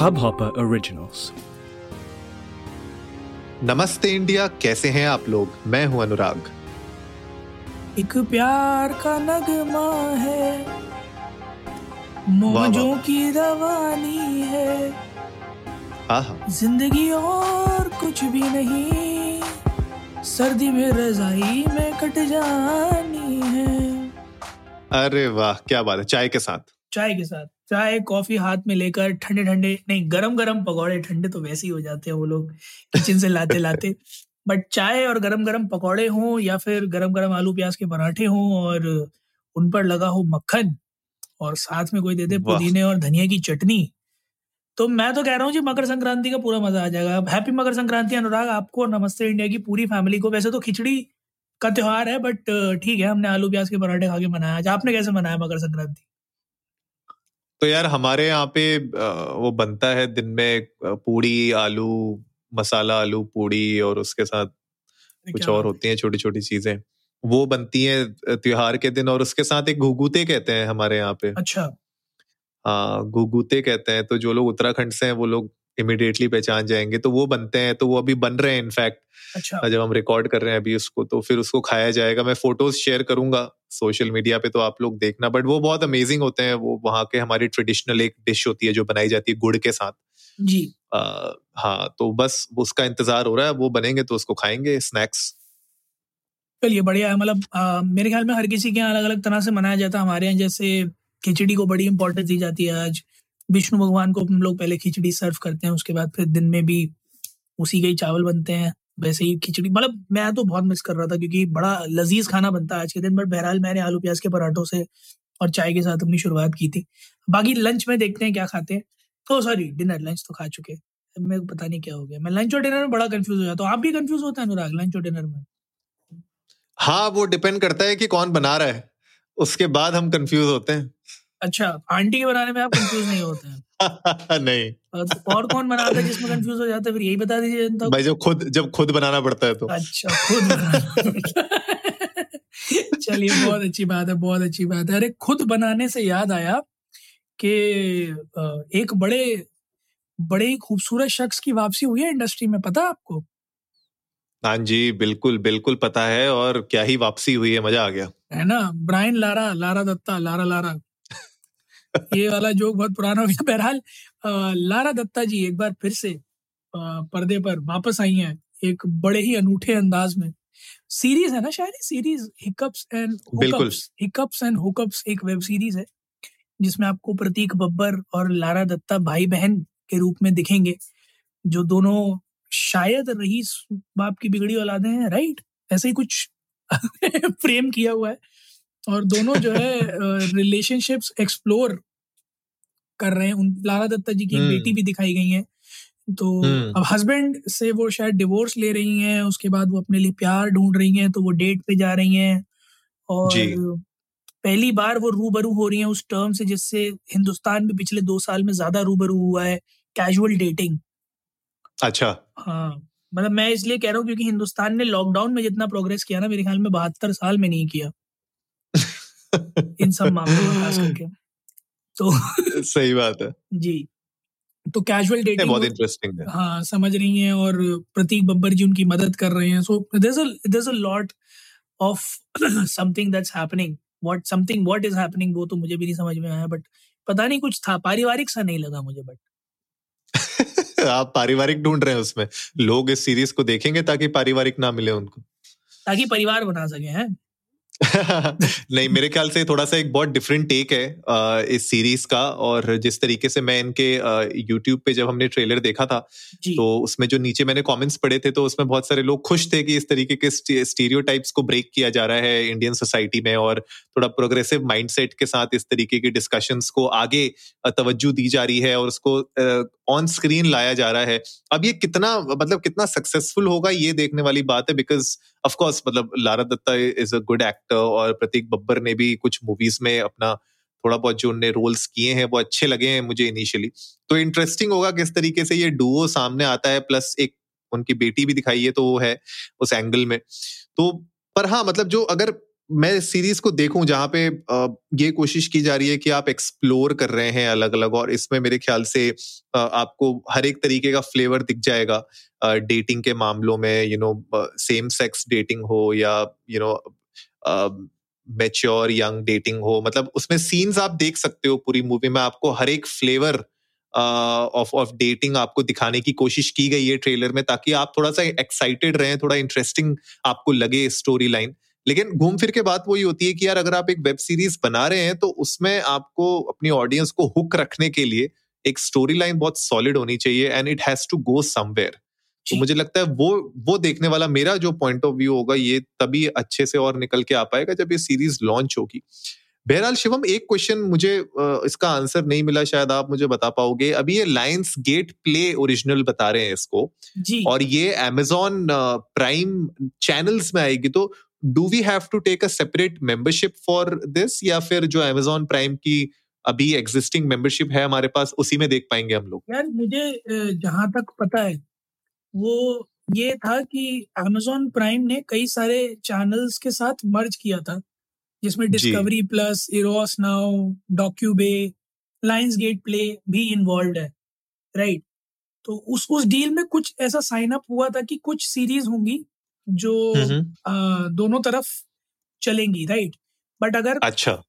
Hubhopper Originals. नमस्ते India कैसे हैं आप लोग? मैं हूँ अनुराग। एक प्यार का नगमा है। मौजों की रवानी है। ज़िंदगी और कुछ भी नहीं। सर्दी में रजाई में कट जानी है। अरे वाह क्या बात है चाय के साथ। चाय के साथ। चाय कॉफ़ी हाथ में लेकर ठंडे ठंडे नहीं गरम गरम पकौड़े ठंडे तो वैसे ही हो जाते हैं वो लोग किचन से लाते लाते। बट चाय और गरम गरम पकौड़े हों या फिर गरम गरम आलू प्याज के पराठे हों और उन पर लगा हो मक्खन और साथ में कोई दे दे पुदीने और धनिया की चटनी तो मैं तो कह रहा हूँ जी मकर संक्रांति का पूरा मज़ा आ जाएगा। हैप्पी मकर संक्रांति अनुराग आपको और नमस्ते इंडिया की पूरी फैमिली को। वैसे तो खिचड़ी का त्योहार है बट ठीक है हमने आलू प्याज के पराठे खा के मनाया। आज आपने कैसे मनाया मकर संक्रांति? तो यार हमारे यहाँ पे वो बनता है दिन में पूड़ी आलू मसाला आलू पूड़ी और उसके साथ कुछ और? होती हैं। छोटी छोटी चीज़ें। वो बनती हैं त्योहार के दिन और उसके साथ एक घुघुते कहते हैं हमारे यहाँ पे। अच्छा। हाँ घुघुते कहते हैं तो जो लोग उत्तराखंड से हैं वो लोग इमिडिएटली पहचान जाएँगे। तो वो बनते हैं तो वो अभी बन रहे हैं इनफैक्ट अच्छा। जब हम रिकॉर्ड कर रहे हैं अभी उसको तो फिर उसको खाया जाएगा। मैं फ़ोटोज़ शेयर करूँगा। सोशल मीडिया पे तो आप लोग देखना बट वो बहुत अमेजिंग होते हैं वो वहाँ के हमारी ट्रेडिशनल एक डिश होती है जो बनाई जाती है गुड़ के साथ। जी। आ, हाँ तो बस उसका इंतज़ार हो रहा है वो बनेंगे तो उसको खाएँगे स्नैक्स चलिए बढ़िया है मतलब मेरे ख्याल में हर किसी के यहाँ अलग अलग तरह से मनाया जाता है हमारे यहाँ जैसे खिचड़ी को बड़ी इंपॉर्टेंस दी जाती है आज। विष्णु भगवान को हम लोग पहले खिचड़ी सर्व करते हैं उसके बाद फिर दिन में भी उसी के ही चावल बनते हैं। वैसे ही खिचड़ी। मतलब मैं तो बहुत मिस कर रहा था क्योंकि बड़ा लजीज खाना बनता है आज के दिन बट बहरहाल मैंने आलू प्याज के पराठों से और चाय के साथ अपनी शुरुआत की थी। बाकी लंच में देखते हैं क्या खाते हैं। ओ सॉरी डिनर लंच तो खा चुके हैं। मेरे को पता नहीं क्या हो गया। मैं लंच और डिनर में बड़ा कंफ्यूज हो जाता हूँ। आप भी कंफ्यूज होते हैं अनुराग लंच और डिनर में? हाँ वो डिपेंड करता है कि कौन बना रहा है। उसके बाद हम कंफ्यूज होते हैं। अच्छा आंटी के बनाने में आप कंफ्यूज नहीं होते हैं। नहीं। और तो कौन बनाता है जिसमें कंफ्यूज हो जाता है फिर यही बता दीजिए जनता भाई जब खुद जब खुद बनाना पड़ता है तो। अच्छा खुद। चलिए बहुत अच्छी बात है बहुत अच्छी बात है। अरे खुद बनाने से याद आया कि एक बड़े बड़े ही खूबसूरत शख्स की वापसी हुई है इंडस्ट्री में पता आपको? हाँ जी बिल्कुल बिल्कुल पता है और क्या ही वापसी हुई है मज़ा आ गया। है ना? Brian Lara Lara Dutta Lara Lara ये वाला जोक बहुत पुराना हो गया बहरहाल लारा दत्ता जी एक बार फिर से पर्दे पर वापस आई हैं एक बड़े ही अनूठे अंदाज में। सीरीज़ है ना शायद सीरीज़ हिकअप्स एंड बिल्कुल। हिकअप्स। एंड हुकअप्स एक वेब सीरीज़ है जिसमें आपको प्रतीक बब्बर और लारा दत्ता भाई बहन के रूप में दिखेंगे जो दोनों शायद रईस बाप की बिगड़ी औलादे हैं राइट? ऐसे ही कुछ फ्रेम किया हुआ है। और दोनों जो है रिलेशनशिप्स एक्सप्लोर कर रहे हैं। उन लारा दत्ता जी की एक हम्म। बेटी भी दिखाई गई है। तो हम्म। अब हस्बैंड से वो शायद डिवोर्स ले रही हैं उसके बाद वो अपने लिए प्यार ढूंढ रही हैं तो वो डेट पे जा रही हैं। और जी। पहली बार वो रूबरू हो रही हैं उस टर्म से जिससे हिंदुस्तान में पिछले दो साल में ज़्यादा रूबरू हुआ है कैजुअल डेटिंग अच्छा। हाँ मतलब मैं इसलिए कह रहा हूँ क्योंकि हिंदुस्तान ने लॉकडाउन में जितना प्रोग्रेस किया ना मेरे ख्याल में बहत्तर साल में नहीं किया। इन सब मामलों में खास करके। तो सही बात है। जी तो कैजुअल डेटिंग बहुत इंटरेस्टिंग है। हाँ समझ रही हैं और प्रतीक बब्बर जी उनकी मदद कर रहे हैं। सो there's a lot of something that's happening. What something what is happening वो तो मुझे भी नहीं समझ में आया बट पता नहीं कुछ था पारिवारिक सा नहीं लगा मुझे बट आप पारिवारिक ढूंढ रहे हैं उसमें। लोग इस सीरीज़ को देखेंगे ताकि पारिवारिक ना मिले उनको। ताकि परिवार बना सके हैं? नहीं मेरे ख्याल से थोड़ा सा एक बहुत डिफरेंट टेक है इस सीरीज़ का और जिस तरीके से मैं इनके यूट्यूब पे जब हमने ट्रेलर देखा था तो उसमें जो नीचे मैंने कमेंट्स पढ़े थे तो उसमें बहुत सारे लोग खुश थे कि इस तरीके के स्टीरियोटाइप्स को ब्रेक किया जा रहा है इंडियन सोसाइटी में और थोड़ा प्रोग्रेसिव माइंडसेट के साथ इस तरीके के डिस्कशंस को आगे तवज्जो दी जा रही है और उसको ऑन स्क्रीन लाया जा रहा है। अब ये कितना मतलब कितना सक्सेसफुल होगा ये देखने वाली बात है बिकॉज़ ऑफ़ कोर्स मतलब Lara Dutta is a good actor और प्रतीक बब्बर ने भी कुछ मूवीज़ में अपना थोड़ा बहुत जो उनने रोल्स किए हैं, वो अच्छे लगे हैं मुझे इनिशियली तो इंटरेस्टिंग होगा किस तरीके से ये डुओ सामने आता है प्लस एक उनकी बेटी भी दिखाई है तो वो है उस एंगल में। तो पर हाँ मतलब जो अगर मैं सीरीज़ को देखूँ जहाँ पे ये कोशिश की जा रही है कि आप एक्सप्लोर कर रहे हैं अलग अलग और इसमें मेरे ख्याल से आपको हर एक तरीके का फ्लेवर दिख जाएगा। डेटिंग के मामलों में you know same sex dating हो या you know mature young dating हो। मतलब उसमें सीन्स आप देख सकते हो पूरी मूवी में। आपको हर एक फ्लेवर ऑफ़ ऑफ़ डेटिंग आपको दिखाने की कोशिश की गई है ट्रेलर में ताकि आप थोड़ा सा एक्साइटेड रहें, थोड़ा इंटरेस्टिंग आपको लगे स्टोरी लाइन लेकिन घूम फिर के बात वही होती है कि यार अगर आप एक वेब सीरीज़ बना रहे हैं तो उसमें आपको अपनी ऑडियंस को हुक रखने के लिए एक स्टोरी लाइन बहुत सॉलिड होनी चाहिए and it has to go somewhere तो मुझे लगता है वो वो देखने वाला मेरा जो पॉइंट ऑफ़ व्यू होगा ये तभी अच्छे से और निकल के आ पाएगा जब ये सीरीज़ लॉन्च होगी। बहरहाल शिवम एक क्वेश्चन मुझे इसका आंसर नहीं मिला शायद आप मुझे बता पाओगे। अभी ये लाइन्स गेट प्ले ओरिजिनल बता रहे हैं इसको जी। और ये अमेजोन प्राइम चैनल्स में आएगी तो do we have to take a separate membership for this या फिर जो अमेजोन प्राइम की अभी एग्जिस्टिंग मेंबरशिप है हमारे पास उसी में देख पाएँगे हम लोग? यार मुझे जहाँ तक पता है वो ये था कि अमेजोन प्राइम ने कई सारे चैनल्स के साथ मर्ज किया था जिसमें Discovery Plus Eros Now DocuBay Lionsgate Play भी इन्वॉल्व है राइट तो उस उस डील में कुछ ऐसा साइन अप हुआ था कि कुछ सीरीज़ होंगी जो आ, दोनों तरफ़ चलेंगी राइट बट अगर अच्छा।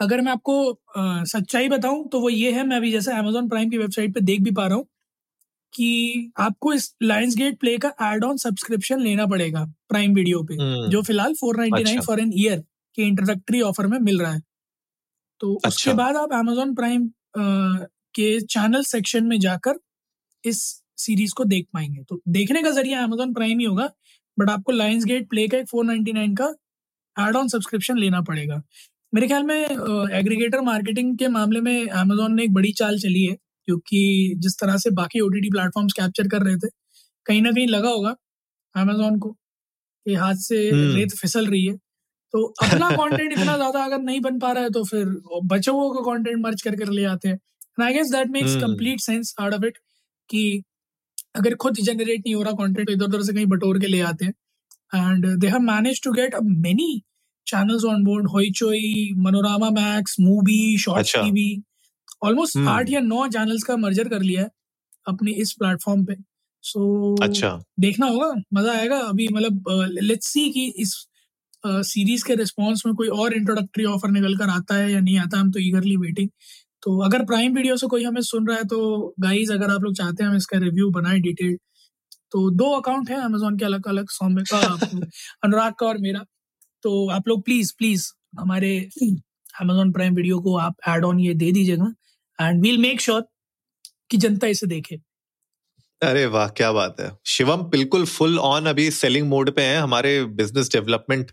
अगर मैं आपको आ, सच्चाई बताऊँ तो वो ये है मैं अभी जैसे अमेजोन प्राइम की वेबसाइट पे देख भी पा रहा हूँ कि आपको इस लाइन्स गेट प्ले का एड ऑन सब्सक्रिप्शन लेना पड़ेगा प्राइम वीडियो पे जो फ़िलहाल four ninety nine for an year के इंट्रोडक्टरी ऑफ़र में मिल रहा है। तो अच्छा। उसके बाद आप अमेजोन प्राइम के चैनल सेक्शन में जाकर इस सीरीज़ को देख पाएँगे। तो देखने का ज़रिया अमेजोन प्राइम ही होगा बट आपको लाइन्स गेट प्ले का एक फोर नाइनटी नाइन का एड ऑन सब्सक्रिप्शन लेना पड़ेगा। मेरे ख्याल में एग्रीगेटर मार्केटिंग के मामले में अमेजोन ने एक बड़ी चाल चली है क्योंकि जिस तरह से बाकी ओ टी प्लेटफॉर्म्स कैप्चर कर रहे थे कहीं ना कहीं लगा होगा अमेजोन को कि हाथ से हम्म। रेत फिसल रही है। तो अपना कंटेंट इतना ज़्यादा अगर नहीं बन पा रहा है तो फिर बच्चों का कंटेंट मर्ज कर कर ले आते हैं। I guess that makes complete sense out of it कि अगर खुद जनरेट नहीं हो रहा कंटेंट इधर उधर से कहीं बटोर के ले आते हैं। And they have manage to get many channels on board Hoichoi Manorama max MUBI short TV almost आठ या नौ चैनल्स का मर्जर कर लिया है अपने इस प्लेटफॉर्म पे। सो so, अच्छा। देखना होगा मज़ा आएगा। अभी मतलब लेट्स सी कि इस सीरीज़ uh, के रिस्पॉन्स में कोई और इंट्रोडक्टरी ऑफ़र निकल कर आता है या नहीं आता हम तो ईगरली वेटिंग तो अगर प्राइम वीडियो से कोई हमें सुन रहा है तो गाइज़ अगर आप लोग चाहते हैं हम इसका रिव्यू बनाए डिटेल तो दो अकाउंट है अमेजोन के अलग अलग सौम्य का अनुराग का और मेरा। तो आप लोग प्लीज़ प्लीज़ हमारे अमेजोन प्राइम वीडियो को आप एड ऑन ये दे दीजिएगा एंड वील मेक श्योर कि जनता इसे देखे। अरे वाह क्या बात है। शिवम बिल्कुल फुल ऑन अभी सेलिंग मोड पे है हमारे बिज़नेस डेवलपमेंट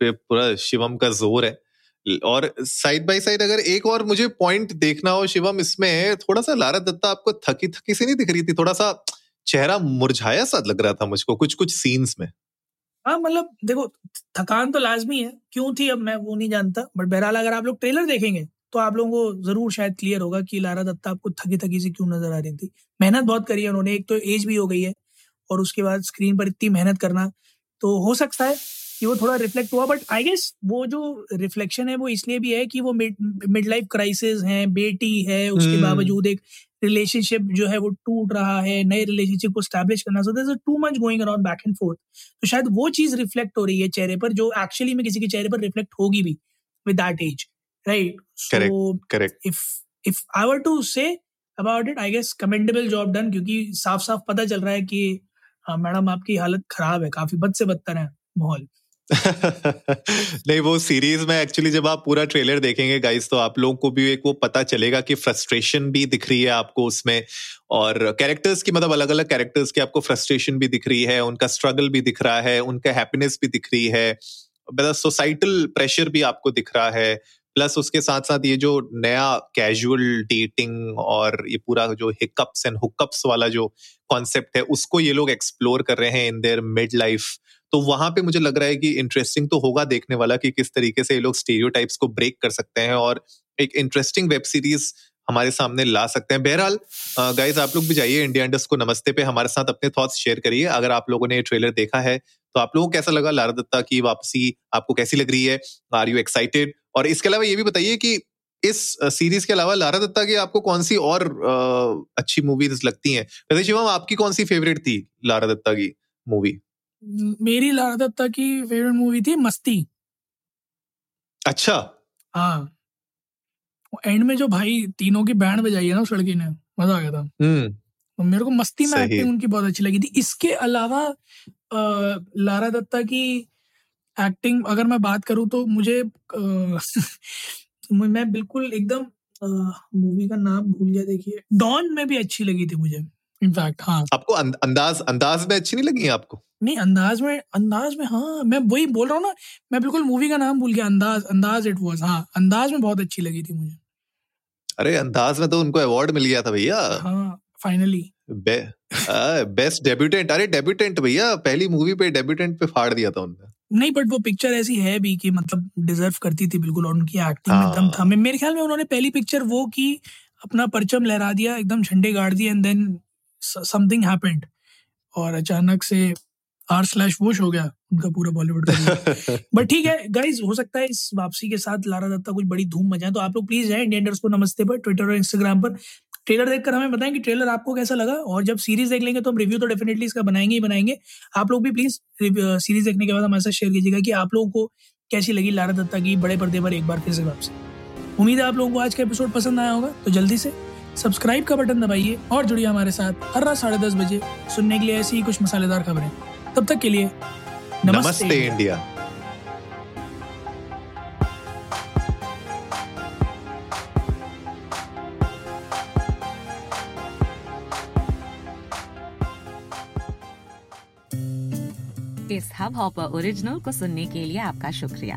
पे पूरा शिवम का ज़ोर है। और साइड बाय साइड अगर एक और मुझे पॉइंट देखना हो शिवम इसमें थोड़ा सा लारा दत्ता आपको थकी थकी से नहीं दिख रही थी? थोड़ा सा चेहरा मुरझाया सा लग रहा था मुझको कुछ कुछ सीन्स में। हाँ मतलब देखो, थकान तो लाजमी है। क्यों थी अब मैं वो नहीं जानता बट बहरहाल अगर आप लोग ट्रेलर देखेंगे तो आप लोगों को ज़रूर शायद क्लियर होगा कि लारा दत्ता आपको थकी थकी से क्यों नज़र आ रही थी। मेहनत बहुत करी है उन्होंने, एक तो एज भी हो गई है, और उसके बाद स्क्रीन पर इतनी मेहनत करना तो हो सकता है कि वो थोड़ा रिफ्लेक्ट हुआ बट आई गेस वो जो रिफ्लेक्शन है वो इसलिए भी है कि वो मिड लाइफ क्राइसिस है बेटी है उसके hmm. बावजूद एक रिलेशनशिप जो है वो टूट रहा है नए रिलेशनशिप को स्टैब्लिश करना। So too much going around back and forth तो शायद वो चीज़ रिफ्लेक्ट हो रही है चेहरे पर जो एक्चुअली में किसी के चेहरे पर रिफ्लेक्ट होगी भी with that age right so correct if if I were to say about it I guess commendable job done क्योंकि साफ़ साफ़ पता चल रहा है कि मैडम आपकी हालत खराब है काफ़ी बद से बदतर है माहौल। नहीं, वो सीरीज़ में एक्चुअली जब आप पूरा ट्रेलर देखेंगे गाइस तो आप लोगों को भी एक वो पता चलेगा कि फ्रस्ट्रेशन भी दिख रही है आपको उसमें। और कैरेक्टर्स की मतलब अलग अलग कैरेक्टर्स की आपको फ्रस्ट्रेशन भी दिख रही है, उनका स्ट्रगल भी दिख रहा है, उनका हैप्पीनेस भी दिख रही है मतलब सोसाइटल प्रेशर भी आपको दिख रहा है। प्लस उसके साथ साथ ये जो नया कैजुअल डेटिंग और ये पूरा जो हिकअप्स एंड हुकअप्स वाला जो कॉन्सेप्ट है, उसको ये लोग एक्सप्लोर कर रहे हैं इन देयर मिड लाइफ तो वहाँ पे मुझे लग रहा है कि इंटरेस्टिंग तो होगा देखने वाला कि किस तरीके से ये लोग स्टीरियो को ब्रेक कर सकते हैं और एक इंटरेस्टिंग वेब सीरीज़ हमारे सामने ला सकते हैं। बहरहाल गाइज़ आप लोग भी जाइए इंडिया इंडस्ट को नमस्ते पे, हमारे साथ अपने थॉट्स शेयर करिए। अगर आप लोगों ने ये ट्रेलर देखा है तो आप लोगों को कैसा लगा? लारा दत्ता की वापसी आपको कैसी लग रही है? आर यू एक्साइटेड और इसके अलावा ये भी बताइए कि इस सीरीज़ के अलावा लारा दत्ता की आपको कौन सी और अच्छी मूवीज़ लगती हैं? शिवम आपकी कौन सी फेवरेट थी लारा दत्ता की मूवी मेरी लारा दत्ता की फेवरेट मूवी थी मस्ती। अच्छा। हाँ। एंड में जो भाई तीनों की बैंड बजाई है ना उस लड़की ने मज़ा आ गया था। तो मेरे को मस्ती में एक्टिंग उनकी बहुत अच्छी लगी थी। इसके अलावा आ, लारा दत्ता की एक्टिंग अगर मैं बात करूँ तो मुझे आ, मैं बिल्कुल एकदम मूवी का नाम भूल गया देखिए। डॉन में भी अच्छी लगी थी मुझे। इनफैक्ट हाँ। आपको अंदाज अंदाज में अच्छी नहीं लगी आपको? नहीं अंदाज में अंदाज में हाँ मैं वही बोल रहा हूँ ना मैं बिल्कुल मूवी का नाम भूल गया अंदाज अंदाज इट वाज हाँ अंदाज में बहुत अच्छी लगी थी मुझे। अरे अंदाज में तो उनको अवार्ड मिल गया था भैया। हाँ फाइनली बेस्ट डेब्यूटेंट अरे डेब्यूटेंट भैया पहली मूवी पे डेब्यूटेंट पे फाड़ दिया था उन्होंने नहीं बट वो पिक्चर ऐसी है भी कि मतलब डिजर्व करती थी बिल्कुल और उनकी एक्टिंग में दम था। मेरे ख्याल में उन्होंने पहली पिक्चर वो की अपना परचम लहरा दिया एकदम झंडे गाड़ दिए एंड देन समथिंग हैपेंड और अचानक से आर स्लैश वोश हो गया उनका पूरा बॉलीवुड का बट ठीक है गाइज़ हो सकता है इस वापसी के साथ लारा दत्ता कुछ बड़ी धूम मचाए। तो आप लोग प्लीज़ जाए इंडियन को नमस्ते पर ट्विटर और इंस्टाग्राम पर। ट्रेलर देखकर हमें बताएँ कि ट्रेलर आपको कैसा लगा और जब सीरीज़ देख लेंगे तो हम रिव्यू तो डेफिनेटली इसका बनाएँगे ही बनाएँगे। आप लोग भी प्लीज़ सीरीज़ देखने के बाद हमारे साथ शेयर कीजिएगा कि आप लोगों को कैसी लगी लारा दत्ता की बड़े पर्दे पर एक बार फिर से वापसी। उम्मीद है आप लोगों को आज का एपिसोड पसंद आया होगा तो जल्दी से सब्सक्राइब का बटन दबाइए और जुड़िए हमारे साथ हर रात साढ़े दस बजे सुनने के लिए ऐसी ही कुछ मसालेदार खबरें। तब तक के लिए नमस्ते, नमस्ते इंडिया। इस हब हॉपर ओरिजिनल को सुनने के लिए आपका शुक्रिया।